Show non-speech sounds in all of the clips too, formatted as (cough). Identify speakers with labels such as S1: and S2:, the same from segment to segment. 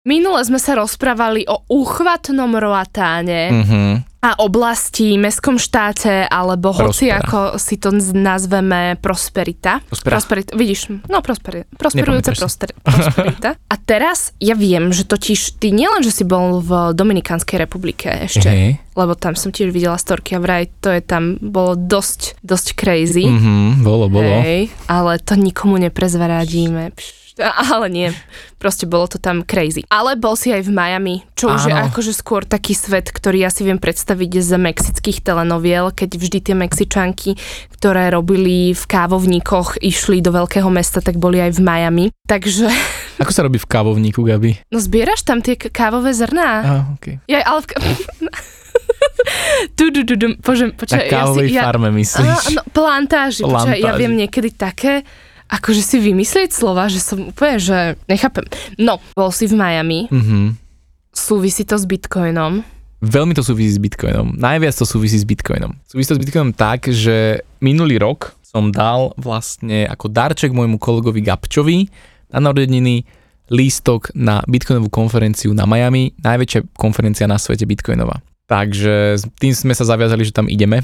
S1: Minule sme sa rozprávali o uchvatnom roatáne
S2: Mhm.
S1: a oblasti, mestskom štáte, alebo hoci
S2: Prospera.
S1: ako si to nazveme prosperita.
S2: Prospera.
S1: Prosperita. Vidíš, no prosperi, prosperujúca proster, prosperita. A teraz ja viem, že totiž ty nielen, že si bol v Dominikánskej republike ešte,
S2: Hej.
S1: lebo tam som tiež videla storky a vraj to je tam, bolo dosť, dosť crazy.
S2: Mhm, bolo, bolo.
S1: Hej, ale to nikomu neprezradíme. Pš, (laughs) ale nie, proste bolo to tam crazy. Ale bol si aj v Miami, čo už je
S2: Áno.
S1: akože skôr taký svet, ktorý ja si viem predstaviť z mexických telenoviel, keď vždy tie Mexičanky, ktoré robili v kávovníkoch, išli do veľkého mesta, tak boli aj v Miami. Takže, (laughs)
S2: Ako sa robí v kávovníku, Gabi?
S1: no zbieraš tam tie kávové zrná?
S2: Á, okay.
S1: Ja, ale v... (laughs) tu, tu, tu, tu, požem,
S2: Na
S1: počkaj, ja
S2: kávovej
S1: si,
S2: farme myslíš?
S1: no, plantáži, počkaj, ja
S2: Plantáži.
S1: viem niekedy také, akože si vymyslieť slova, že som úplne, že nechápem. No, bol si v Miami,
S2: Mhm.
S1: súvisí to s Bitcoinom.
S2: Veľmi to súvisí s Bitcoinom. Najviac to súvisí s Bitcoinom. Súvisí to s Bitcoinom tak, že minulý rok som dal vlastne ako darček môjmu kolegovi Gabčovi na narodeniny lístok na Bitcoinovú konferenciu na Miami, najväčšia konferencia na svete Bitcoinová. Takže tým sme sa zaviazali, že tam ideme.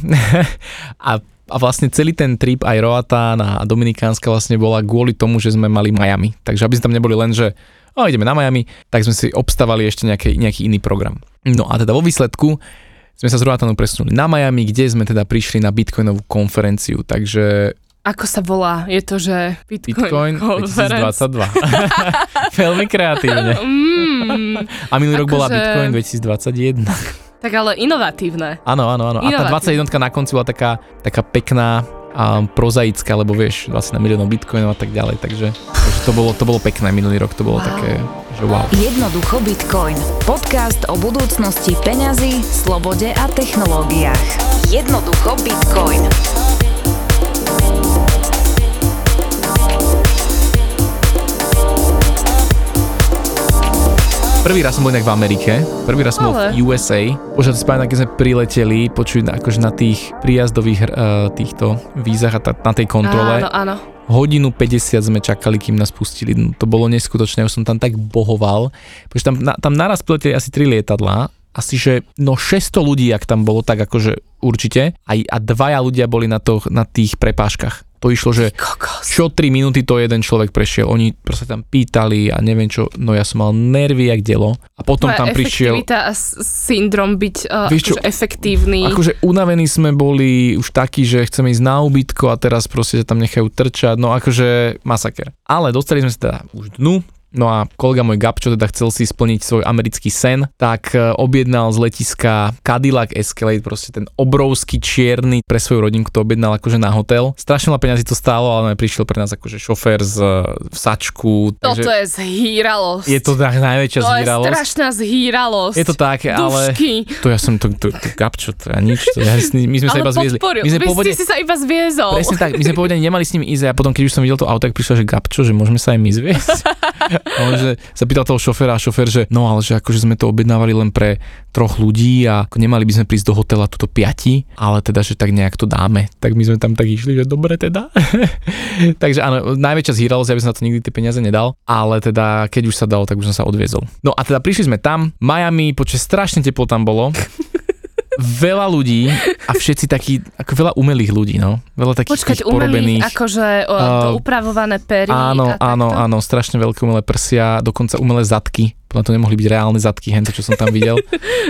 S2: (laughs) a, a vlastne celý ten trip aj Roatán a Dominikánska vlastne bola kvôli tomu, že sme mali Miami. Takže aby sme tam neboli len, že o, ideme na Miami, tak sme si obstavali ešte nejaký, nejaký iný program. No a teda vo výsledku sme sa z Roatánu presunuli na Miami, kde sme teda prišli na Bitcoinovú konferenciu, takže
S1: Ako sa volá? Je to, že Bitcoin,
S2: Bitcoin
S1: Conference?
S2: 2022. (laughs) Veľmi kreatívne.
S1: Mm,
S2: A minulý rok bola
S1: Akože-
S2: Bitcoin 2021.
S1: tak ale inovatívne.
S2: Áno, áno, áno. A tá
S1: Inovatívne.
S2: 21 na konci bola taká, taká pekná a prozaická, lebo vieš, vlastne na miliónov bitcoinov a tak ďalej, takže, takže to, bolo, to bolo pekné minulý rok, to bolo
S1: Wow.
S2: také, že wow.
S3: Jednoducho Bitcoin. Podcast o budúcnosti peňazí, slobode a technológiách. Jednoducho Bitcoin.
S2: Prvý raz som bol inak v Amerike, prvý raz som bol v USA. Už si spomínam, keď sme prileteli, počuť akože na tých príjazdových uh, týchto vízach a ta, na tej kontrole.
S1: Áno, áno.
S2: Hodinu 50 sme čakali, kým nás pustili. No, to bolo neskutočné, už som tam tak bohoval. Pretože tam, na, tam naraz prileteli asi 3 lietadlá, asi že no 600 ľudí, ak tam bolo, tak akože určite. Aj, a dvaja ľudia boli na, to, na tých prepážkach. To išlo, že čo 3 minúty to jeden človek prešiel. Oni proste tam pýtali a neviem čo, no ja som mal nervy jak delo. A potom
S1: Tvoja
S2: tam prišiel...
S1: a syndrom byť uh,
S2: Vieš čo,
S1: akože efektívny.
S2: Akože unavení sme boli už takí, že chceme ísť na ubytko a teraz proste tam nechajú trčať, no akože masaker. Ale dostali sme sa teda už dnu, no a kolega môj Gab, čo teda chcel si splniť svoj americký sen, tak e, objednal z letiska Cadillac Escalade, proste ten obrovský čierny pre svoju rodinku to objednal akože na hotel. Strašne veľa peňazí to stálo, ale prišiel pre nás akože šofér z e, v sačku.
S1: Toto je zhýralosť.
S2: je to tak najväčšia
S1: to je
S2: zhýralosť.
S1: strašná zhýralosť.
S2: Je to také, ale...
S1: Dušky.
S2: To ja som to, to, to Gabčo, to ja nič, to ja, my sme sa
S1: ale
S2: iba zviezli. My sme
S1: ste si sa iba zviezol.
S2: Presne tak, my sme povedali, nemali s ním ísť a potom keď už som videl to auto, tak prišlo, že Gabčo, že môžeme sa aj my zviesť. (laughs) (laughs) A on že sa pýtal toho šoféra a šofér, že no ale že akože sme to objednávali len pre troch ľudí a nemali by sme prísť do hotela tuto piati, ale teda, že tak nejak to dáme. Tak my sme tam tak išli, že dobre teda. (laughs) Takže áno, najväčšia zhýralosť, ja by som na to nikdy tie peniaze nedal, ale teda keď už sa dalo, tak už som sa odviezol. No a teda prišli sme tam, Miami, počas strašne teplo tam bolo. Veľa ľudí a všetci takí, ako veľa umelých ľudí, no. Veľa takých
S1: Počkať,
S2: tých
S1: umelých,
S2: porobených.
S1: akože o,
S2: Uh,
S1: upravované pery
S2: Áno,
S1: a
S2: áno,
S1: takto?
S2: áno, strašne veľké umelé prsia, dokonca umelé zadky. Podľa to nemohli byť reálne zadky, hento, čo som tam videl.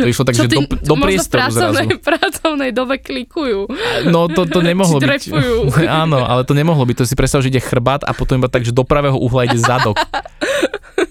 S2: To išlo tak,
S1: Čo
S2: že
S1: ty
S2: do, do
S1: možno v
S2: priestoru
S1: pracovnej,
S2: zrazu.
S1: pracovnej dobe klikujú.
S2: No to, to nemohlo byť. (laughs) Áno, ale to nemohlo byť. To si predstav, že ide chrbát a potom iba tak, že do pravého uhla ide zadok.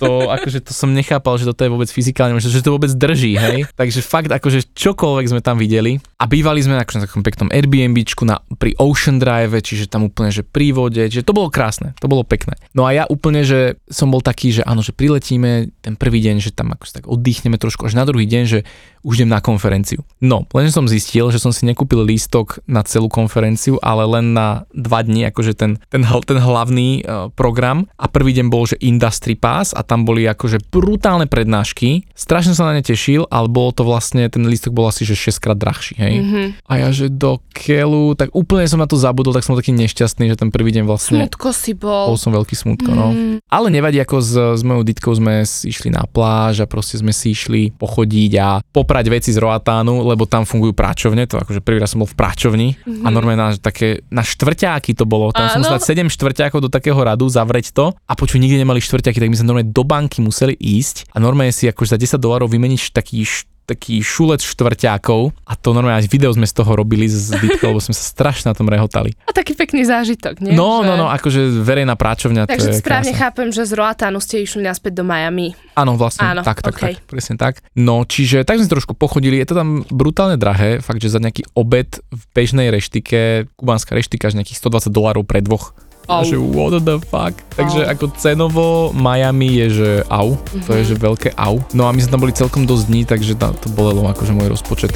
S2: To, akože to som nechápal, že toto je vôbec fyzikálne, že to vôbec drží, hej. Takže fakt, akože čokoľvek sme tam videli. A bývali sme akože na takom peknom Airbnbčku na, pri Ocean Drive, čiže tam úplne, že pri vode, čiže to bolo krásne, to bolo pekné. No a ja úplne, že som bol taký, že áno, že priletíme ten prvý deň, že tam ako tak oddychneme trošku, až na druhý deň, že už idem na konferenciu. No, len som zistil, že som si nekúpil lístok na celú konferenciu, ale len na dva dní, akože ten, ten, ten hlavný uh, program. A prvý deň bol, že Industry Pass a tam boli akože brutálne prednášky. Strašne sa na ne tešil, ale bolo to vlastne, ten lístok bol asi, že 6 krát drahší, hej.
S1: Mhm.
S2: A ja, že do keľu, tak úplne som na to zabudol, tak som taký nešťastný, že ten prvý deň vlastne...
S1: Smutko si
S2: Bol
S1: bol.
S2: som veľký smutko, no.
S1: Mm.
S2: Ale nevadí, ako s, s mojou ditkou sme išli na pláž a proste sme si išli pochodiť a poprať veci z Roatánu, lebo tam fungujú práčovne, to akože prvý raz som bol v práčovni. Mm-hmm. a normálne na, také, na štvrťáky to bolo, tam som musel dať 7 štvrťákov do takého radu, zavrieť to. A počuj, nikde nemali štvrťáky, tak my sme normálne do banky museli ísť. A normálne si akože za 10 dolarov vymeniť taký š- taký šulec štvrťákov a to normálne aj video sme z toho robili z Bitcoin, lebo sme sa strašne na tom rehotali.
S1: A taký pekný zážitok, nie?
S2: No,
S1: Že-
S2: no, no, akože verejná práčovňa, to
S1: Takže
S2: je
S1: správne
S2: krása.
S1: chápem, že z Roatánu ste išli naspäť do Miami.
S2: Áno, vlastne,
S1: Áno,
S2: tak, tak,
S1: okej.
S2: tak, presne tak. No, čiže tak sme trošku pochodili, je to tam brutálne drahé, fakt, že za nejaký obed v bežnej reštike, kubánska reštika, že nejakých 120 dolárov pre dvoch.
S1: Au.
S2: Že what the fuck. Takže
S1: Au.
S2: ako cenovo Miami je, že au, to je,
S1: Mhm.
S2: že veľké au. No a my sme tam boli celkom dosť dní, takže to bolelo akože môj rozpočet.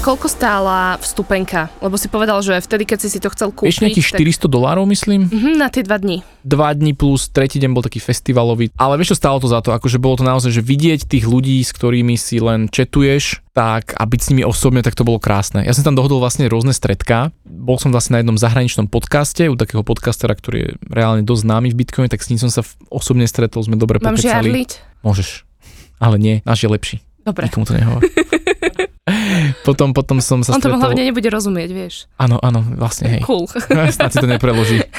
S1: Koľko stála vstupenka? Lebo si povedal, že vtedy, keď si si to chcel kúpiť...
S2: Vieš nejakých
S1: tak...
S2: 400 dolárov, myslím?
S1: Mhm, na tie dva dní.
S2: dva dní plus tretí deň bol taký festivalový. Ale vieš čo, stálo to za to, akože bolo to naozaj, že vidieť tých ľudí, s ktorými si len četuješ, tak a byť s nimi osobne, tak to bolo krásne. Ja som tam dohodol vlastne rôzne stredká. Bol som vlastne na jednom zahraničnom podcaste, u takého podcastera, ktorý je reálne dosť známy v Bitcoine, tak s ním som sa osobne stretol, sme dobre
S1: Mám
S2: pokecali.
S1: žiarliť?
S2: Môžeš. Ale nie, náš je lepší.
S1: Dobre.
S2: Nikomu to nehovor. (laughs) potom, potom som sa
S1: On tomu
S2: stretol...
S1: hlavne nebude rozumieť, vieš.
S2: Áno, áno, vlastne, hej.
S1: Cool. (laughs)
S2: Snad si to nepreloží. (laughs)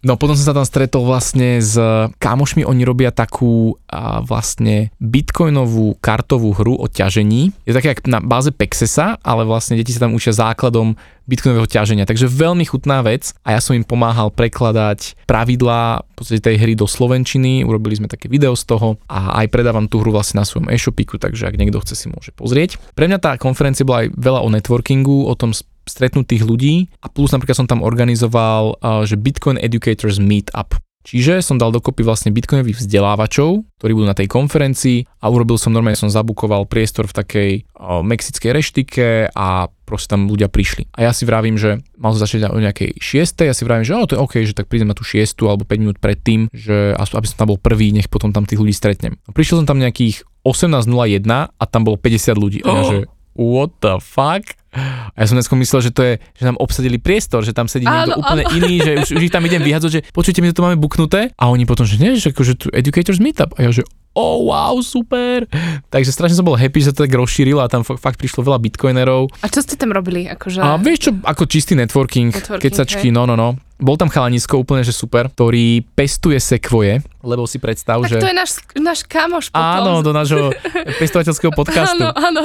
S2: No potom som sa tam stretol vlastne s kamošmi, oni robia takú a vlastne bitcoinovú kartovú hru o ťažení. Je také jak na báze Pexesa, ale vlastne deti sa tam učia základom bitcoinového ťaženia. Takže veľmi chutná vec a ja som im pomáhal prekladať pravidlá v podstate tej hry do slovenčiny, urobili sme také video z toho a aj predávam tú hru vlastne na svojom e-shopiku, takže ak niekto chce si môže pozrieť. Pre mňa tá konferencia bola aj veľa o networkingu, o tom s- stretnutých ľudí a plus napríklad som tam organizoval, uh, že Bitcoin Educators Meetup. Čiže som dal dokopy vlastne bitcoinových vzdelávačov, ktorí budú na tej konferencii a urobil som normálne, som zabukoval priestor v takej o, mexickej reštike a proste tam ľudia prišli. A ja si vravím, že mal to začať o nejakej 6. Ja si vravím, že o, to je OK, že tak prídem na tú 6 alebo 5 minút predtým, že aby som tam bol prvý, nech potom tam tých ľudí stretnem. A prišiel som tam nejakých 18.01 a tam bolo 50 ľudí. A ja, že what the fuck? A ja som dnesko myslel, že to je, že nám obsadili priestor, že tam sedí niekto
S1: Áno,
S2: úplne iný, že už, už ich tam idem vyhadzať, že počujte, my to tu máme buknuté. A oni potom, že nie, že akože tu Educators Meetup. A ja, že oh wow, super. Takže strašne som bol happy, že sa to tak rozšírilo a tam fakt, prišlo veľa bitcoinerov.
S1: A čo ste tam robili? Akože...
S2: A vieš čo, ako čistý networking,
S1: Networking,
S2: kecačky, no no no. Bol tam chalanisko úplne, že super, ktorý pestuje sekvoje, lebo si predstav,
S1: tak
S2: že...
S1: to je náš, náš kamoš potom.
S2: Áno, do nášho pestovateľského podcastu.
S1: Áno, áno.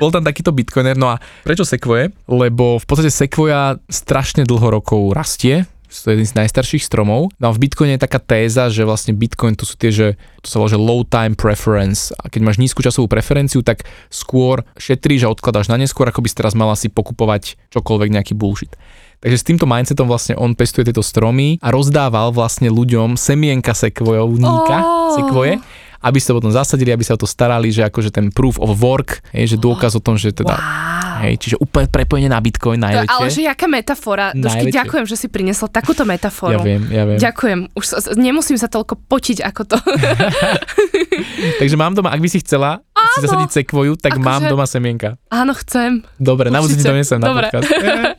S2: Bol tam takýto bitcoiner, no a prečo sekvoje? Lebo v podstate sekvoja strašne dlho rokov rastie, to je jeden z najstarších stromov. No a v Bitcoine je taká téza, že vlastne Bitcoin to sú tie, že to sa volá, že low time preference. A keď máš nízku časovú preferenciu, tak skôr šetríš a odkladáš na neskôr, ako by si teraz mala si pokupovať čokoľvek nejaký bullshit. Takže s týmto mindsetom vlastne on pestuje tieto stromy a rozdával vlastne ľuďom semienka sekvojovníka,
S1: Ó.
S2: sekvoje, aby sa potom zasadili, aby sa o to starali, že akože ten proof of work, je, že dôkaz o tom, že teda,
S1: Wow.
S2: Hej, čiže úplne prepojenie na Bitcoin
S1: To,
S2: najväčšie.
S1: ale že jaká metafora. Došky, ďakujem, že si priniesol takúto metaforu.
S2: Ja viem, ja viem.
S1: Ďakujem. Už sa, nemusím sa toľko potiť ako to. (laughs)
S2: Takže mám doma, ak by si chcela si zasadiť sekvoju, tak
S1: Akože-
S2: mám doma semienka.
S1: Áno, chcem.
S2: Dobre, na budúci donesem na
S1: Dobre.
S2: podcast.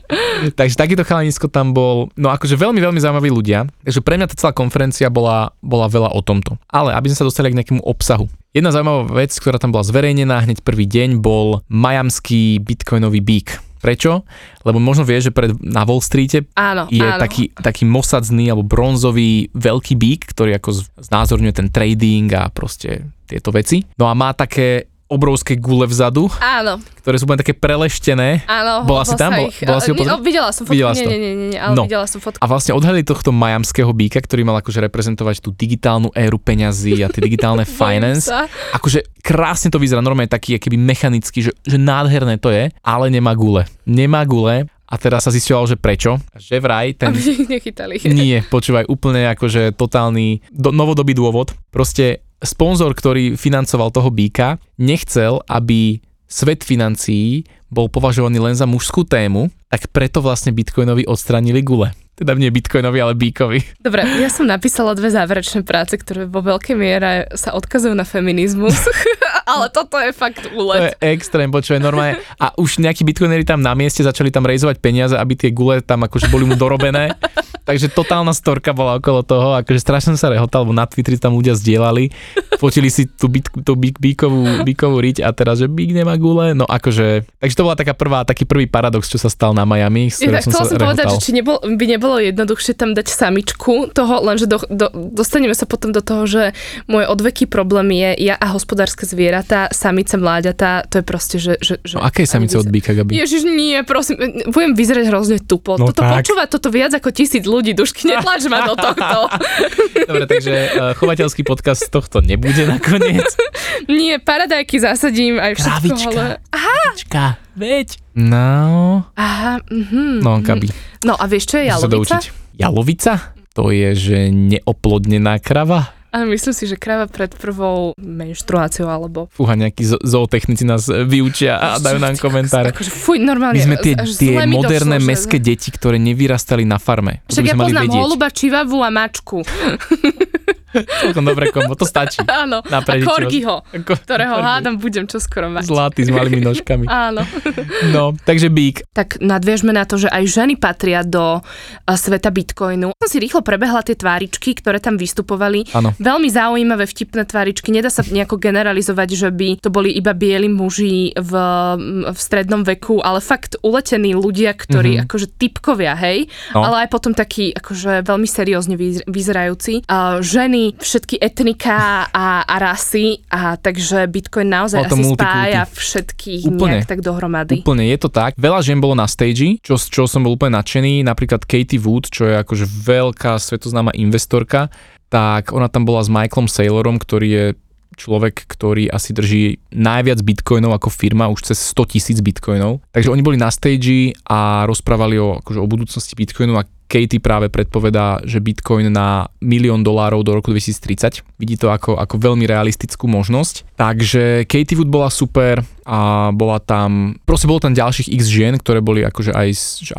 S2: (laughs) Takže takýto chalanisko tam bol, no akože veľmi, veľmi zaujímaví ľudia. Takže pre mňa tá celá konferencia bola, bola veľa o tomto. Ale aby sme sa dostali k nejakému obsahu. Jedna zaujímavá vec, ktorá tam bola zverejnená hneď prvý deň, bol majamský bitcoinový bík. Prečo? Lebo možno vieš, že pred, na Wall Streete
S1: Áno,
S2: je
S1: áno.
S2: taký, taký mosadzný alebo bronzový veľký bík, ktorý ako znázorňuje ten trading a proste tieto veci. No a má také obrovské gule vzadu,
S1: Áno,
S2: ktoré sú úplne také preleštené.
S1: áno.
S2: Bola si tam?
S1: sa
S2: Bo-
S1: ich-
S2: bola si
S1: o, Videla som fotku,
S2: Videla
S1: nie, nie, nie, nie, ale
S2: No.
S1: videla som fotku.
S2: A vlastne odhalili tohto majamského bíka, ktorý mal akože reprezentovať tú digitálnu éru peňazí a tie digitálne (laughs) finance.
S1: sa.
S2: Akože krásne to vyzerá, normálne taký keby mechanický, že, že nádherné to je, ale nemá gule. Nemá gule a teraz sa zisťovalo, že prečo. Že vraj ten
S1: Aby ich (laughs) nechytali.
S2: Nie, počúvaj, úplne akože totálny do, novodobý dôvod. Proste sponzor, ktorý financoval toho býka, nechcel, aby svet financií bol považovaný len za mužskú tému, tak preto vlastne bitcoinovi odstranili gule. Teda nie bitcoinovi, ale bíkovi.
S1: Dobre, ja som napísala dve záverečné práce, ktoré vo veľkej miere sa odkazujú na feminizmus, (laughs) ale toto je fakt
S2: To je
S1: úlet.
S2: extrém, počúvaj, normálne. A už nejakí bitcoineri tam na mieste začali tam rejzovať peniaze, aby tie gule tam akože boli mu dorobené. Takže totálna storka bola okolo toho, akože strašne sa rehotal, lebo na Twitteri tam ľudia zdieľali, fotili si tú, byt, tú byk, bíkovú, bíkovú riť a teraz, že bík nemá gule, no akože, takže to bola taká prvá, taký prvý paradox, čo sa stal na Miami, s
S1: Ja,
S2: som
S1: chcela
S2: sa
S1: som povedať, že či nebol, by nebolo jednoduchšie tam dať samičku toho, lenže do, do, dostaneme sa potom do toho, že môj odveký problém je ja a hospodárske zvieratá, samice, mláďatá, to je proste, že... že, že
S2: No aké je samice od býka, Gabi?
S1: Ježiš, nie, prosím, budem vyzerať hrozne tupo.
S2: No
S1: toto
S2: tak.
S1: počúva toto viac ako tisíc ľudí, dušky, netlač ma do tohto. (laughs)
S2: Dobre, takže uh, chovateľský podcast tohto nebude nakoniec. (laughs)
S1: Nie, paradajky zasadím aj všetko,
S2: Kravička.
S1: ale...
S2: Počka, veď. No,
S1: Aha, mhm.
S2: no Gabi,
S1: No a vieš, čo je jalovica?
S2: Jalovica? To je, že neoplodnená krava?
S1: A myslím si, že kráva pred prvou menštruáciou alebo...
S2: Fúha, nejakí zo- zootechnici nás vyučia a dajú nám komentáre.
S1: Akože fuj, normálne.
S2: My sme tie, tie moderné
S1: došlo, že-
S2: meské deti, ktoré nevyrastali na farme.
S1: Však ja poznám holuba, čivavu a mačku. (laughs)
S2: Celkom dobré kombo, to stačí. (laughs)
S1: Áno.
S2: Na
S1: A korgiho, ktorého
S2: Korgi.
S1: hádam budem čoskoro mať.
S2: Zlatý s malými nožkami. (laughs)
S1: Áno.
S2: No, takže bík.
S1: Tak nadviažme na to, že aj ženy patria do sveta Bitcoinu. Som si rýchlo prebehla tie tváričky, ktoré tam vystupovali.
S2: Áno.
S1: Veľmi zaujímavé, vtipné tváričky. Nedá sa nejako generalizovať, že by to boli iba bieli muži v, v strednom veku, ale fakt uletení ľudia, ktorí mm-hmm. akože typkovia, hej,
S2: No.
S1: ale aj potom takí akože veľmi seriózne vyz- vyzerajúci. Uh, ženy, všetky etniká a, a rasy, a takže Bitcoin naozaj asi spája všetkých
S2: Úplne.
S1: nejak tak dohromady.
S2: Úplne, je to tak. Veľa žien bolo na stage, čo, čoho som bol úplne nadšený. Napríklad Katie Wood, čo je akože veľká svetoznáma investorka, tak ona tam bola s Michaelom Saylorom, ktorý je človek, ktorý asi drží najviac bitcoinov ako firma, už cez 100 tisíc bitcoinov. Takže oni boli na stage a rozprávali o, akože o budúcnosti bitcoinu a Katie práve predpovedá, že bitcoin na milión dolárov do roku 2030. Vidí to ako, ako veľmi realistickú možnosť. Takže Katie Wood bola super a bola tam, proste bolo tam ďalších x žien, ktoré boli akože aj,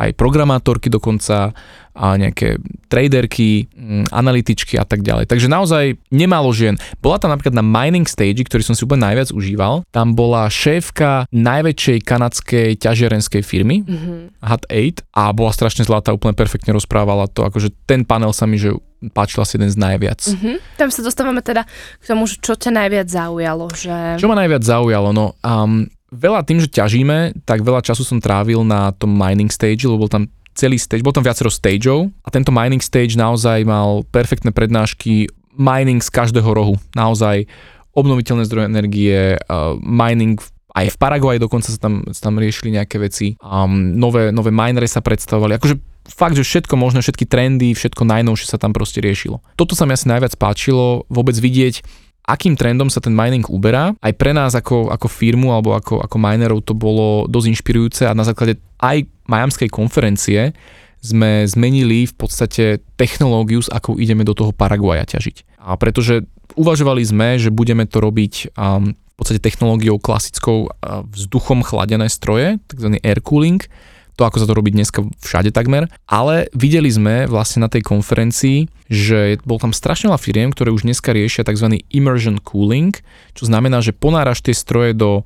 S2: aj programátorky dokonca a nejaké traderky, mm, analytičky a tak ďalej. Takže naozaj nemálo žien. Bola tam napríklad na mining stage, ktorý som si úplne najviac užíval. Tam bola šéfka najväčšej kanadskej ťažiarenskej firmy,
S1: Mhm.
S2: Hut 8 a bola strašne zlatá, úplne perfektne rozprávala to, akože ten panel sa mi, že páčil asi jeden z najviac.
S1: Mhm. Tam sa dostávame teda k tomu, čo ťa najviac zaujalo, že...
S2: Čo ma najviac zaujalo? No, um, veľa tým, že ťažíme, tak veľa času som trávil na tom mining stage, lebo bol tam celý stage, bol tam viacero stageov a tento mining stage naozaj mal perfektné prednášky, mining z každého rohu, naozaj obnoviteľné zdroje energie, uh, mining v- aj v Paraguaji dokonca sa tam, sa tam riešili nejaké veci, um, nové, nové minery sa predstavovali, akože fakt, že všetko možné, všetky trendy, všetko najnovšie sa tam proste riešilo. Toto sa mi asi najviac páčilo, vôbec vidieť, akým trendom sa ten mining uberá. Aj pre nás ako, ako firmu alebo ako, ako minerov to bolo dosť inšpirujúce a na základe aj majamskej konferencie sme zmenili v podstate technológiu, s akou ideme do toho Paraguaja ťažiť. A pretože uvažovali sme, že budeme to robiť um, v podstate technológiou klasickou uh, vzduchom chladené stroje, tzv. air cooling, to ako sa to robí dneska všade takmer, ale videli sme vlastne na tej konferencii, že bol tam strašne veľa firiem, ktoré už dneska riešia tzv. immersion cooling, čo znamená, že ponáraš tie stroje do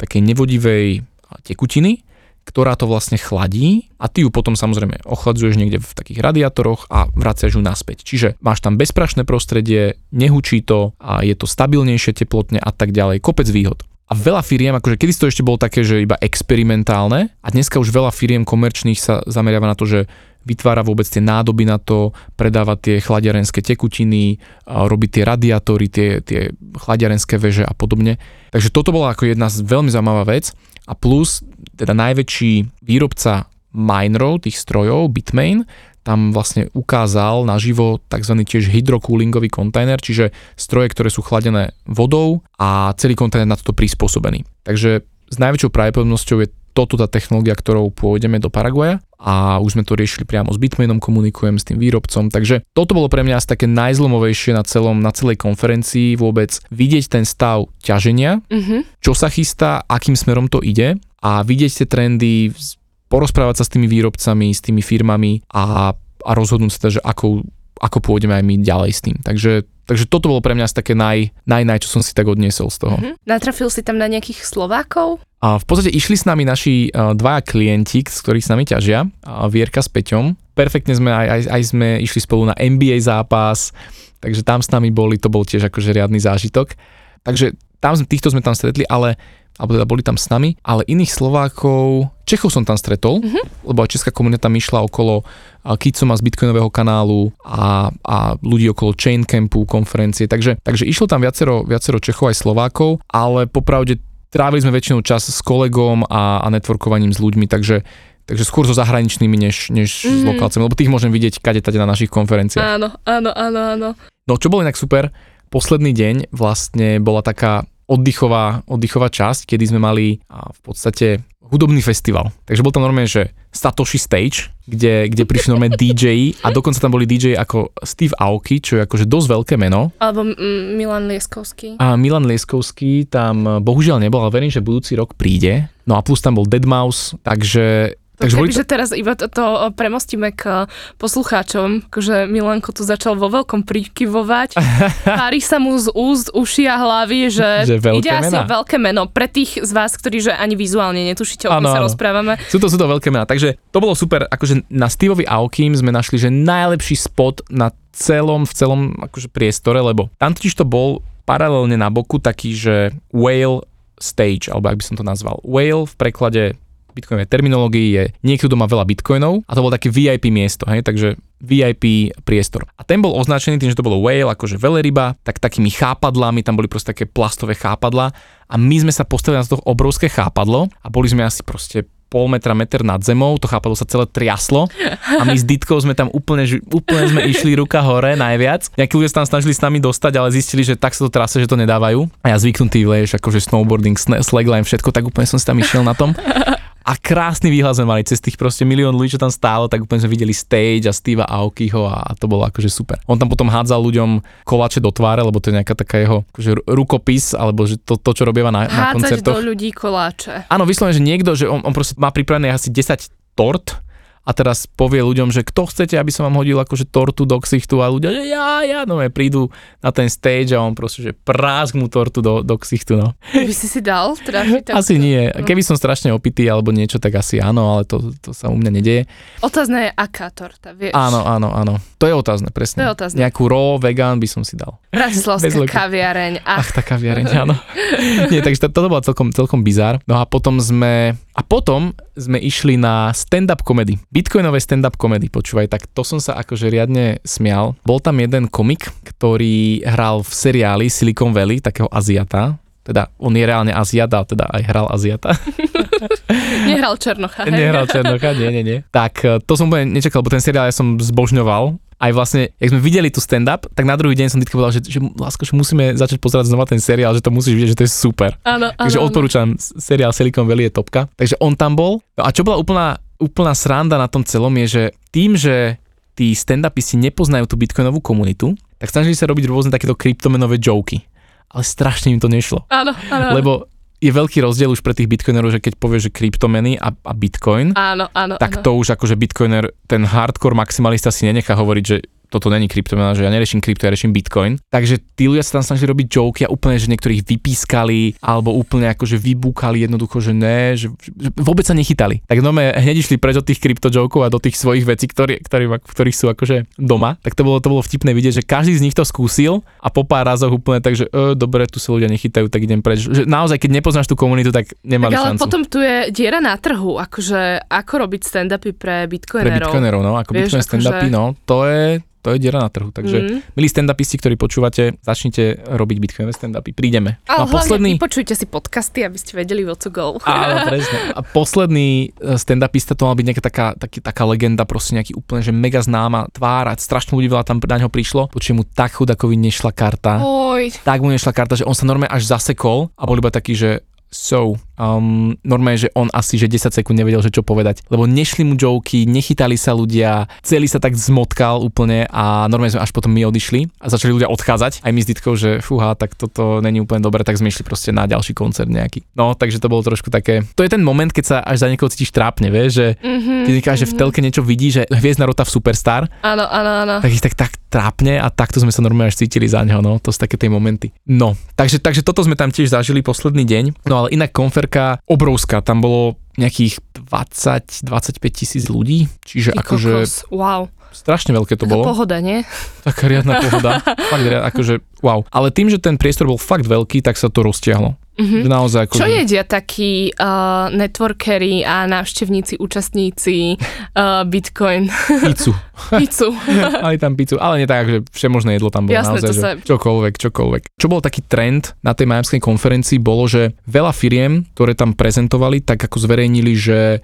S2: takej nevodivej tekutiny, ktorá to vlastne chladí a ty ju potom samozrejme ochladzuješ niekde v takých radiátoroch a vraciaš ju naspäť. Čiže máš tam bezprašné prostredie, nehučí to a je to stabilnejšie teplotne a tak ďalej. Kopec výhod. A veľa firiem, akože kedy to ešte bolo také, že iba experimentálne a dneska už veľa firiem komerčných sa zameriava na to, že vytvára vôbec tie nádoby na to, predáva tie chladiarenské tekutiny, robí tie radiátory, tie, tie chladiarenské veže a podobne. Takže toto bola ako jedna z veľmi zaujímavá vec a plus teda najväčší výrobca minerov, tých strojov, Bitmain, tam vlastne ukázal naživo tzv. tiež hydrocoolingový kontajner, čiže stroje, ktoré sú chladené vodou a celý kontajner na toto prispôsobený. Takže s najväčšou pravdepodobnosťou je toto tá technológia, ktorou pôjdeme do Paraguaja a už sme to riešili priamo s Bitmainom, komunikujem s tým výrobcom, takže toto bolo pre mňa asi také najzlomovejšie na, celom, na celej konferencii vôbec vidieť ten stav ťaženia,
S1: Mhm.
S2: čo sa chystá, akým smerom to ide a vidieť tie trendy, porozprávať sa s tými výrobcami, s tými firmami a, a rozhodnúť sa teda, že ako, ako pôjdeme aj my ďalej s tým. Takže takže toto bolo pre mňa asi také naj, naj, naj, čo som si tak odniesol z toho.
S1: Hm? Natrafil si tam na nejakých Slovákov?
S2: A v podstate išli s nami naši uh, dvaja klienti, z ktorých s nami ťažia, uh, Vierka s Peťom. Perfektne sme aj, aj, aj sme išli spolu na NBA zápas, takže tam s nami boli, to bol tiež akože riadny zážitok. Takže tam, týchto sme tam stretli, ale alebo teda boli tam s nami, ale iných Slovákov, Čechov som tam stretol, mm-hmm. lebo aj česká komunita mi išla okolo Kicoma z Bitcoinového kanálu a, a ľudí okolo Chain Campu, konferencie, takže, takže išlo tam viacero, viacero Čechov aj Slovákov, ale popravde trávili sme väčšinou čas s kolegom a, a networkovaním s ľuďmi, takže Takže skôr so zahraničnými, než, než mm-hmm. s lokálcami, lebo tých môžem vidieť kade tade na našich konferenciách.
S1: Áno, áno, áno, áno.
S2: No čo bolo inak super, posledný deň vlastne bola taká oddychová, oddychová časť, kedy sme mali v podstate hudobný festival. Takže bol tam normálne, že Satoshi Stage, kde, kde prišli normálne (laughs) DJ a dokonca tam boli DJ ako Steve Aoki, čo je akože dosť veľké meno.
S1: Alebo mm, Milan Lieskovský.
S2: A Milan Lieskovský tam bohužiaľ nebol, ale verím, že budúci rok príde. No a plus tam bol Deadmau5, takže
S1: Takže to... že teraz iba to, to premostíme k poslucháčom, že Milanko tu začal vo veľkom prikyvovať. (laughs) Pári sa mu z úst, uši a hlavy, že, (laughs) že ide asi o veľké meno. Pre tých z vás, ktorí že ani vizuálne netušíte, o kom sa rozprávame.
S2: Sú to, sú to veľké mená. Takže to bolo super. Akože na Steveovi Aokim sme našli, že najlepší spot na celom, v celom akože priestore, lebo tam totiž to bol paralelne na boku taký, že whale stage, alebo ak by som to nazval. Whale v preklade bitcoinovej terminológii je niekto, kto má veľa bitcoinov a to bolo také VIP miesto, hej, takže VIP priestor. A ten bol označený tým, že to bolo whale, akože veľryba, tak takými chápadlami, tam boli proste také plastové chápadla a my sme sa postavili na to obrovské chápadlo a boli sme asi proste pol metra, meter nad zemou, to chápadlo sa celé triaslo a my s Ditkou sme tam úplne, úplne sme išli ruka hore najviac. Nejakí ľudia sa tam snažili s nami dostať, ale zistili, že tak sa to trase, že to nedávajú. A ja zvyknutý vieš, akože snowboarding, slackline, všetko, tak úplne som si tam išiel na tom a krásny výhľad sme mali cez tých proste milión ľudí, čo tam stálo, tak úplne sme videli stage a Steva Aokiho a to bolo akože super. On tam potom hádzal ľuďom koláče do tváre, lebo to je nejaká taká jeho akože rukopis, alebo že to, to čo robieva na, na koncertoch.
S1: do ľudí koláče.
S2: Áno, vyslovene, že niekto, že on, on proste má pripravené asi 10 tort, a teraz povie ľuďom, že kto chcete, aby som vám hodil akože tortu do ksichtu a ľudia, že ja, ja, no prídu na ten stage a on proste, že prásk mu tortu do, do ksichtu, no.
S1: By si si dal trafiť? (laughs)
S2: Asi nie. No. Keby som strašne opitý alebo niečo, tak asi áno, ale to, to sa u mňa nedieje.
S1: Otázne je, aká torta, vieš?
S2: Áno, áno, áno. To je otázne, presne.
S1: To je otázne.
S2: Nejakú raw vegan by som si dal.
S1: Bratislavská kaviareň.
S2: Ach. Ach, tá kaviareň, áno. (laughs) nie, takže to, toto bolo celkom, celkom bizár. No a potom sme, a potom sme išli na stand-up komedy. Bitcoinové stand-up komedy, počúvaj, tak to som sa akože riadne smial. Bol tam jeden komik, ktorý hral v seriáli Silicon Valley, takého Aziata, teda on je reálne Aziat, ale teda aj hral Aziata. (laughs)
S1: Nehral Černocha. Hej?
S2: Nehral Černocha, nie, nie, nie. Tak e, to som úplne nečakal, lebo ten seriál ja som zbožňoval. Aj vlastne, jak sme videli tu stand-up, tak na druhý deň som vždy povedal, že, že lásko, že musíme začať pozerať znova ten seriál, že to musíš vidieť, že to je super.
S1: Áno,
S2: Takže áno, odporúčam, seriál Silicon Valley je topka. Takže on tam bol. No a čo bola úplná, úplná sranda na tom celom je, že tým, že tí stand-upisti nepoznajú tú bitcoinovú komunitu, tak snažili sa robiť rôzne takéto kryptomenové joky ale strašne im to nešlo.
S1: Áno, áno.
S2: Lebo je veľký rozdiel už pre tých bitcoinerov, že keď povieš, že kryptomeny a, a bitcoin,
S1: áno, áno,
S2: tak
S1: áno.
S2: to už akože bitcoiner, ten hardcore maximalista si nenechá hovoriť, že toto není kryptomena, že ja neriešim krypto, ja riešim bitcoin. Takže tí ľudia sa tam snažili robiť joky a úplne, že niektorých vypískali alebo úplne akože vybúkali jednoducho, že ne, že, že vôbec sa nechytali. Tak no hneď išli preč od tých krypto jokov a do tých svojich vecí, ktorý, ktorý, ktorých sú akože doma. Tak to bolo, to bolo vtipné vidieť, že každý z nich to skúsil a po pár razoch úplne tak, že e, dobre, tu sa ľudia nechytajú, tak idem preč. Že naozaj, keď nepoznáš tú komunitu, tak nemali tak ale
S1: šancu. potom tu je diera na trhu, akože ako robiť stand-upy pre bitcoinerov.
S2: Pre bitcoinerov, no, ako Vieš, bitcoin stand-upy, akože... no, to je, to je diera na trhu. Takže, mm. milí stand-upisti, ktorí počúvate, začnite robiť bitcoinové stand-upy. Prídeme.
S1: Ale no a posledný... vypočujte si podcasty, aby ste vedeli, o co go. (laughs)
S2: Áno, presne. A posledný e, stand-upista to mal byť nejaká taká, taký, taká legenda, proste nejaký úplne, že mega známa tvár a strašne ľudí veľa tam na ňo prišlo, počujem mu tak chudakovi nešla karta.
S1: Oj.
S2: Tak mu nešla karta, že on sa normálne až zasekol a bol iba taký, že so, um, normálne, že on asi že 10 sekúnd nevedel, že čo povedať, lebo nešli mu joky, nechytali sa ľudia, celý sa tak zmotkal úplne a normálne sme až potom my odišli a začali ľudia odchádzať. Aj my s Ditkou, že fúha, tak toto není úplne dobre, tak sme išli proste na ďalší koncert nejaký. No, takže to bolo trošku také. To je ten moment, keď sa až za niekoho cítiš trápne, vieš, že mm-hmm, keď mm-hmm. že v mhm. telke niečo vidí, že hviezdna rota v Superstar.
S1: Áno, áno, áno.
S2: Tak ich tak, tak trápne a takto sme sa normálne až cítili za neho, no, to sú také tie momenty. No, takže, takže toto sme tam tiež zažili posledný deň, no ale inak konferka obrovská, tam bolo nejakých 20-25 tisíc ľudí, čiže Ty akože...
S1: Wow.
S2: Strašne veľké to Taká bolo.
S1: pohoda, nie?
S2: Taká riadna pohoda. (laughs) fakt, akože wow. Ale tým, že ten priestor bol fakt veľký, tak sa to roztiahlo. Mm-hmm. Naozaj, ako
S1: Čo že... jedia takí uh, networkery a návštevníci, účastníci uh, Bitcoin?
S2: Pizzu. (laughs)
S1: pizzu. (laughs)
S2: Mali tam pizzu, ale nie tak, že všemožné jedlo tam bolo
S1: Jasné,
S2: naozaj, že
S1: sa...
S2: čokoľvek, čokoľvek. Čo bol taký trend na tej majamskej konferencii bolo, že veľa firiem, ktoré tam prezentovali, tak ako zverejnili, že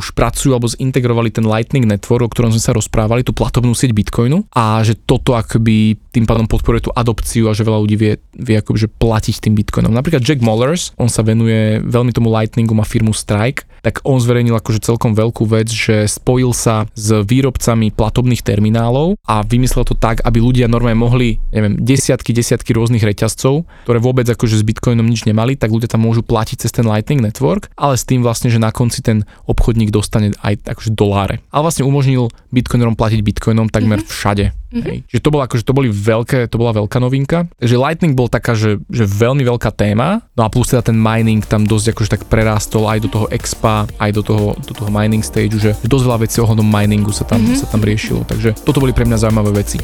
S2: už pracujú alebo zintegrovali ten Lightning Network, o ktorom sme sa rozprávali, tú platobnú sieť Bitcoinu a že toto akoby tým pádom podporuje tú adopciu a že veľa ľudí vie, vie akoby, že platiť tým Bitcoinom. Napríklad Jack Mollers, on sa venuje veľmi tomu Lightningu, má firmu Strike, tak on zverejnil akože celkom veľkú vec, že spojil sa s výrobcami platobných terminálov a vymyslel to tak, aby ľudia normálne mohli, neviem, desiatky, desiatky rôznych reťazcov, ktoré vôbec akože s Bitcoinom nič nemali, tak ľudia tam môžu platiť cez ten Lightning Network, ale s tým vlastne, že na konci ten obchodník dostane aj akože doláre. Ale vlastne umožnil Bitcoinerom platiť Bitcoinom takmer mm-hmm. všade. Mm-hmm. Hej. Že to bolo akože to boli veľké, to bola veľká novinka. Takže Lightning bol taká, že, že veľmi veľká téma, no a plus teda ten mining tam dosť akože tak prerástol aj do toho expa, aj do toho, do toho mining stage, že dosť veľa vecí ohľadom miningu sa tam, mm-hmm. sa tam riešilo. Takže toto boli pre mňa zaujímavé veci.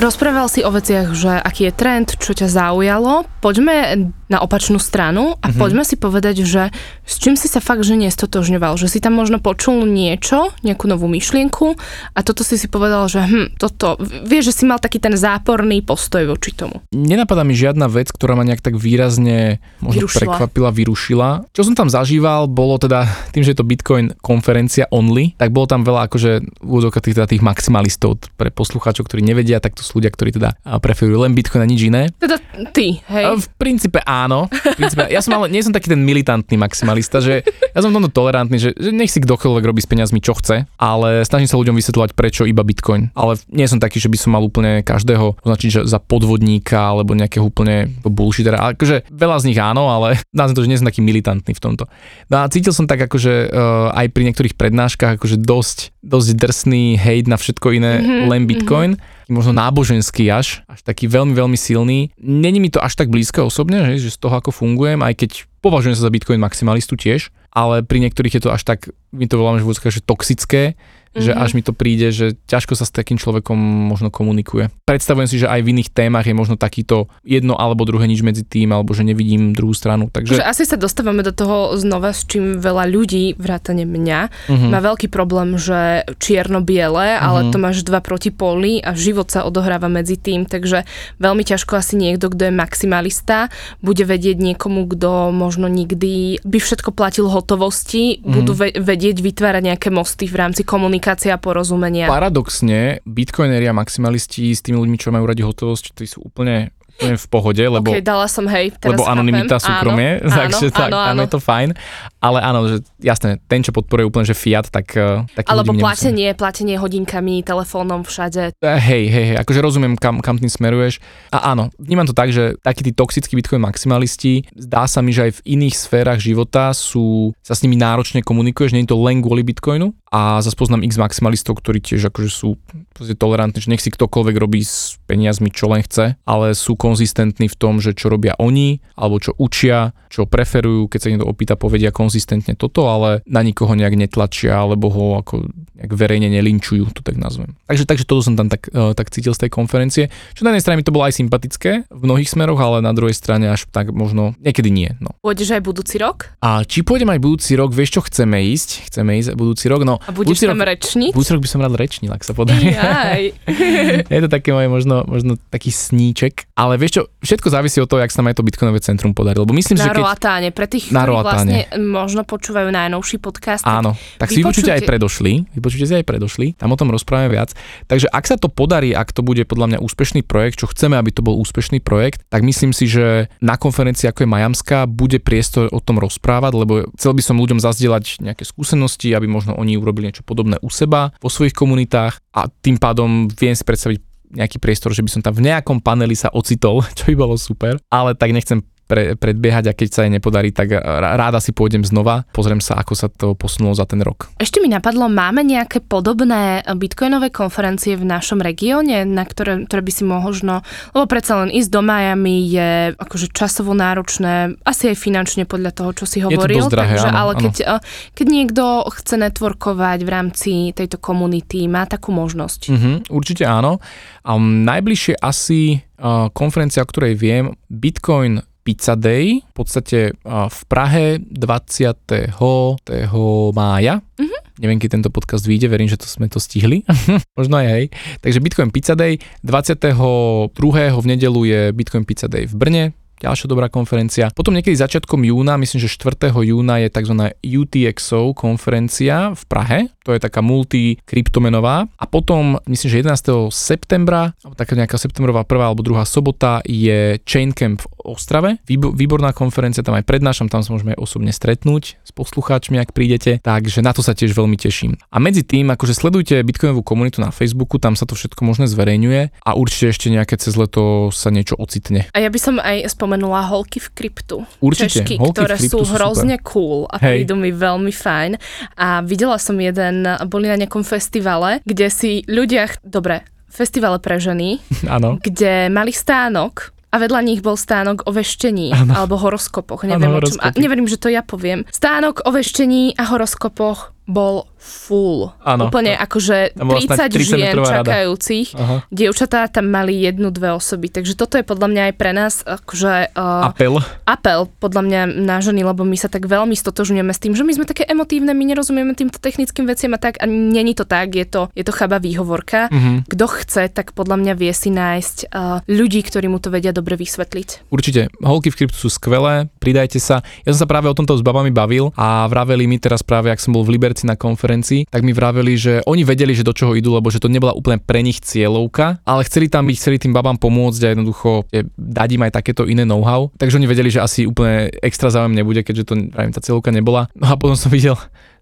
S1: Rozprával si o veciach, že aký je trend, čo ťa zaujalo. Poďme na opačnú stranu a mm-hmm. poďme si povedať, že s čím si sa fakt, že nestotožňoval, že si tam možno počul niečo, nejakú novú myšlienku a toto si si povedal, že hm, toto, vieš, že si mal taký ten záporný postoj voči tomu.
S2: Nenapadá mi žiadna vec, ktorá ma nejak tak výrazne možno vyrušila. prekvapila, vyrušila. Čo som tam zažíval, bolo teda tým, že je to Bitcoin konferencia only, tak bolo tam veľa akože úvodzovka tých, teda tých maximalistov pre poslucháčov, ktorí nevedia, tak to sú ľudia, ktorí teda preferujú len Bitcoin a nič iné.
S1: Teda ty, hej?
S2: V princípe áno. V princípe, ja som ale, nie som taký ten militantný maximalista, že ja som tomto tolerantný, že, že nech si kdokoľvek robí s peniazmi čo chce, ale snažím sa ľuďom vysvetľovať, prečo iba Bitcoin. Ale nie som taký, že by som mal úplne každého označiť za podvodníka alebo nejakého úplne bullshittera. Ale akože veľa z nich áno, ale (laughs) nazvem to, že nie som taký militantný v tomto. No a cítil som tak akože uh, aj pri niektorých prednáškach akože dosť, dosť drsný hate na všetko iné, mm-hmm, len Bitcoin. Mm-hmm možno náboženský až, až taký veľmi, veľmi silný. Není mi to až tak blízke osobne, že, že z toho ako fungujem, aj keď považujem sa za Bitcoin maximalistu tiež, ale pri niektorých je to až tak, my to voláme že, že toxické, mm-hmm. že mhm. až mi to príde, že ťažko sa s takým človekom možno komunikuje. Predstavujem si, že aj v iných témach je možno takýto jedno alebo druhé nič medzi tým, alebo že nevidím druhú stranu. Takže...
S1: Že asi sa dostávame do toho znova, s čím veľa ľudí, vrátane mňa, mm-hmm. má veľký problém, že čierno-biele, mm-hmm. ale mhm. to máš dva protipóly a život sa odohráva medzi tým, takže veľmi ťažko asi niekto, kto je maximalista, bude vedieť niekomu, kto možno nikdy by všetko platil hotovosti, mm-hmm. budú vedieť vytvárať nejaké mosty v rámci komunikácie komunikácia porozumenia.
S2: Paradoxne, bitcoineri a maximalisti s tými ľuďmi, čo majú radi hotovosť, tí sú úplne úplne v pohode, lebo,
S1: okay, dala som, hej, teraz
S2: lebo anonimita, súkromie, áno, (laughs) takže áno, tak, áno, áno. je to fajn. Ale áno, že jasné, ten, čo podporuje úplne, že fiat, tak eh, tak
S1: Alebo platenie, platenie hodinkami, telefónom všade.
S2: Eh, hej, hej, hej, akože rozumiem, kam, kam tým smeruješ. A áno, vnímam to tak, že takí tí toxickí bitcoin maximalisti, zdá sa mi, že aj v iných sférach života sú, sa s nimi náročne komunikuješ, nie je to len kvôli bitcoinu. A zase poznám x maximalistov, ktorí tiež akože sú tolerantní, že nech si ktokoľvek robí s peniazmi, čo len chce, ale sú konzistentní v tom, že čo robia oni, alebo čo učia, čo preferujú, keď sa niekto opýta, povedia konzistentne toto, ale na nikoho nejak netlačia, alebo ho ako nejak verejne nelinčujú, to tak nazvem. Takže, takže toto som tam tak, uh, tak cítil z tej konferencie. Čo na jednej strane mi to bolo aj sympatické v mnohých smeroch, ale na druhej strane až tak možno niekedy nie. No.
S1: Pôjdeš aj budúci rok?
S2: A či pôjdem aj budúci rok, vieš čo chceme ísť? Chceme ísť budúci rok, no.
S1: A budeš tam rok, rečniť?
S2: Budúci rok by som rád rečnil, ak sa podarí. (laughs) je to také moje možno, možno taký sníček, ale vieš čo, všetko závisí od toho, jak sa nám aj to Bitcoinové centrum podarí. Lebo myslím,
S1: na
S2: že keď...
S1: Roatáne, pre tých, ktorí vlastne možno počúvajú najnovší podcast.
S2: Áno, tak si vypočujte aj predošli, vypočujte si aj predošli, tam o tom rozprávame viac. Takže ak sa to podarí, ak to bude podľa mňa úspešný projekt, čo chceme, aby to bol úspešný projekt, tak myslím si, že na konferencii ako je Majamská bude priestor o tom rozprávať, lebo chcel by som ľuďom zazdieľať nejaké skúsenosti, aby možno oni urobili niečo podobné u seba, vo svojich komunitách a tým pádom viem si predstaviť nejaký priestor, že by som tam v nejakom paneli sa ocitol, (laughs) čo by bolo super, ale tak nechcem pre, predbiehať a keď sa jej nepodarí, tak ráda si pôjdem znova, pozriem sa, ako sa to posunulo za ten rok.
S1: Ešte mi napadlo, máme nejaké podobné bitcoinové konferencie v našom regióne, na ktoré, ktoré by si možno, lebo predsa len ísť do Miami je akože časovo náročné, asi aj finančne podľa toho, čo si hovoril.
S2: Je to drahé,
S1: takže,
S2: áno,
S1: ale
S2: áno.
S1: keď, keď niekto chce networkovať v rámci tejto komunity, má takú možnosť.
S2: Uh-huh, určite áno. A najbližšie asi uh, konferencia, o ktorej viem, Bitcoin Pizza Day, v podstate v Prahe 20. mája. Mm-hmm. Neviem, keď tento podcast vyjde, verím, že to sme to stihli. (laughs) Možno aj hej. Takže Bitcoin Pizza Day, 22. v nedelu je Bitcoin Pizza Day v Brne, ďalšia dobrá konferencia. Potom niekedy začiatkom júna, myslím, že 4. júna je tzv. UTXO konferencia v Prahe, to je taká multi-kryptomenová. A potom, myslím, že 11. septembra, alebo taká nejaká septembrová prvá alebo druhá sobota je Chaincamp v Ostrave. Výborná konferencia, tam aj prednášam, tam sa môžeme osobne stretnúť s poslucháčmi, ak prídete, takže na to sa tiež veľmi teším. A medzi tým, akože sledujte Bitcoinovú komunitu na Facebooku, tam sa to všetko možné zverejňuje a určite ešte nejaké cez leto sa niečo ocitne.
S1: A ja by som aj spomenula holky v kryptu.
S2: Určite,
S1: Češky,
S2: holky
S1: ktoré
S2: v kryptu
S1: sú
S2: sú
S1: hrozne cool a
S2: Hej.
S1: prídu mi veľmi fajn. A videla som jeden, boli na nejakom festivale, kde si ľudia, dobre, festivale pre ženy, (laughs)
S2: Áno.
S1: kde mali stánok a vedľa nich bol stánok o veštení
S2: Áno.
S1: alebo horoskopoch, neviem
S2: Áno,
S1: o čom. A neverím, že to ja poviem. Stánok o veštení a horoskopoch bol full.
S2: Áno.
S1: Úplne akože
S2: Tam bola
S1: 30
S2: snáď 30
S1: žien čakajúcich.
S2: Aha.
S1: Dievčatá tam mali jednu, dve osoby. Takže toto je podľa mňa aj pre nás akože... Uh,
S2: Apel.
S1: apel podľa mňa na ženy, lebo my sa tak veľmi stotožňujeme s tým, že my sme také emotívne, my nerozumieme týmto technickým veciam a tak a není to tak, je to, je to chaba výhovorka.
S2: Mhm.
S1: Kto chce, tak podľa mňa vie si nájsť uh, ľudí, ktorí mu to vedia dobre vysvetliť.
S2: Určite, holky v kryptu sú skvelé, pridajte sa. Ja som sa práve o tomto s babami bavil a vraveli mi teraz práve, ak som bol v Liberci na konferencii, tak mi vraveli, že oni vedeli, že do čoho idú, lebo že to nebola úplne pre nich cieľovka, ale chceli tam byť, chceli tým babám pomôcť a jednoducho je, dať im aj takéto iné know-how. Takže oni vedeli, že asi úplne extra záujem nebude, keďže to pravím, tá cieľovka nebola. No a potom som videl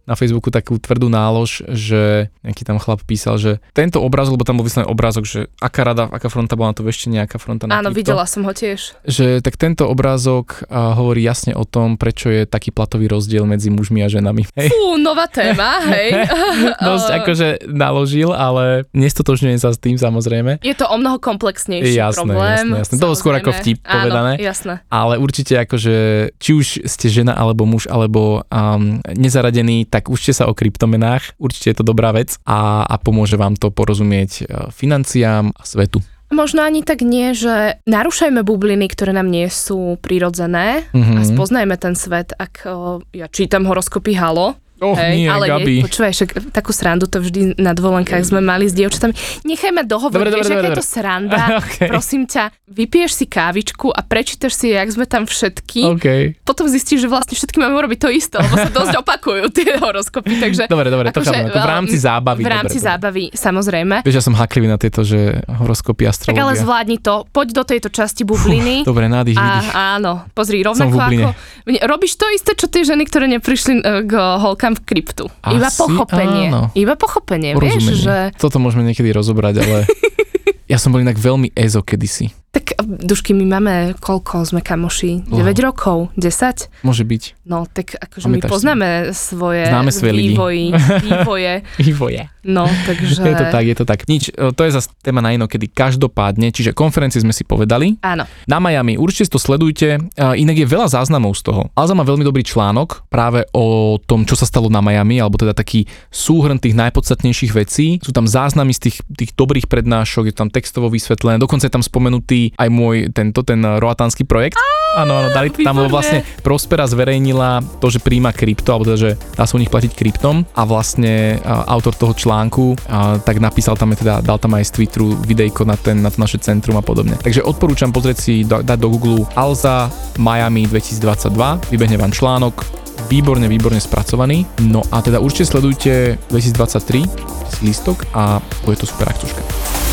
S2: na Facebooku takú tvrdú nálož, že nejaký tam chlap písal, že tento obrazok, lebo tam bol vyslený obrázok, že aká rada, aká fronta bola na to ešte nejaká fronta na
S1: Áno,
S2: krypto
S1: videla som ho tiež.
S2: že tak tento obrázok a, hovorí jasne o tom, prečo je taký platový rozdiel medzi mužmi a ženami. Hej.
S1: Fú, nová téma, hej. (laughs)
S2: Dosť (laughs) akože naložil, ale nestotožňujem sa s tým samozrejme.
S1: Je to o mnoho komplexnejší
S2: Jasné,
S1: problém.
S2: jasné, jasné. To skôr ako vtip
S1: Áno,
S2: povedané.
S1: jasné.
S2: Ale určite akože, či už ste žena alebo muž alebo um, nezaradený, tak učte sa o kryptomenách. Určite je to dobrá vec a, a pomôže vám to porozumieť uh, financiám a svetu.
S1: Možno ani tak nie, že narúšajme bubliny, ktoré nám nie sú prirodzené
S2: Mhm.
S1: a spoznajme ten svet, ak o, ja čítam horoskopy Halo,
S2: Oh,
S1: Hej,
S2: nie,
S1: ale
S2: Gabi.
S1: Nie, počúvaj, však takú srandu to vždy na dvolenkách sme mali s dievčatami. Nechajme dohovoriť,
S2: Dobre,
S1: je to sranda. (laughs)
S2: Okay.
S1: Prosím ťa, vypiješ si kávičku a prečítaš si, jak sme tam všetky.
S2: OK.
S1: Potom zistíš, že vlastne všetky máme urobiť to isté, lebo sa dosť (laughs) opakujú tie horoskopy. Takže
S2: Dobre, dobre, to
S1: akože,
S2: chápem. V rámci zábavy.
S1: V rámci
S2: dobre,
S1: zábavy, samozrejme.
S2: Vieš, ja som haklivý na tieto, že horoskopy,
S1: Tak
S2: astrológia.
S1: ale zvládni to, poď do tejto časti bubliny.
S2: Dobre, nádych.
S1: A áno, pozri, rovnako ako... Robíš to isté, čo tie ženy, ktoré neprišli e, k holkám v kryptu. Iba
S2: Asi
S1: pochopenie.
S2: áno.
S1: Iba pochopenie, vieš,
S2: Porozumenie.
S1: že...
S2: Toto môžeme niekedy rozobrať, ale (laughs) ja som bol inak veľmi ezo kedysi.
S1: Tak, dušky, my máme koľko sme kamoši?
S2: Dlho.
S1: 9 rokov? 10?
S2: Môže byť.
S1: No, tak akože
S2: Máme
S1: my poznáme svoje
S2: Známe svoje
S1: vývoji, (laughs) vývoje.
S2: Vývoje.
S1: No, takže...
S2: Je to tak, je to tak. Nič, e, to je zase téma na inokedy. Každopádne, čiže konferencie sme si povedali.
S1: Áno.
S2: Na Miami, určite si to sledujte. E, Inak je veľa záznamov z toho. Alza má veľmi dobrý článok práve o tom, čo sa stalo na Miami, alebo teda taký súhrn tých najpodstatnejších vecí. Sú tam záznamy z tých, tých dobrých prednášok, je tam textovo vysvetlené. Dokonca je tam spomenutý aj môj tento, ten roatánsky projekt. Áno, áno, dali tam
S1: výborné.
S2: vlastne Prospera zverejnila to, že príjma krypto, alebo teda, že dá sa u nich platiť kryptom a vlastne a, autor toho článku a, tak napísal tam teda, dal tam aj z Twitteru videjko na, ten, na to naše centrum a podobne. Takže odporúčam pozrieť si, dať do Google Alza Miami 2022, vybehne vám článok, výborne, výborne spracovaný. No a teda určite sledujte 2023 lístok a bude to super aktuška.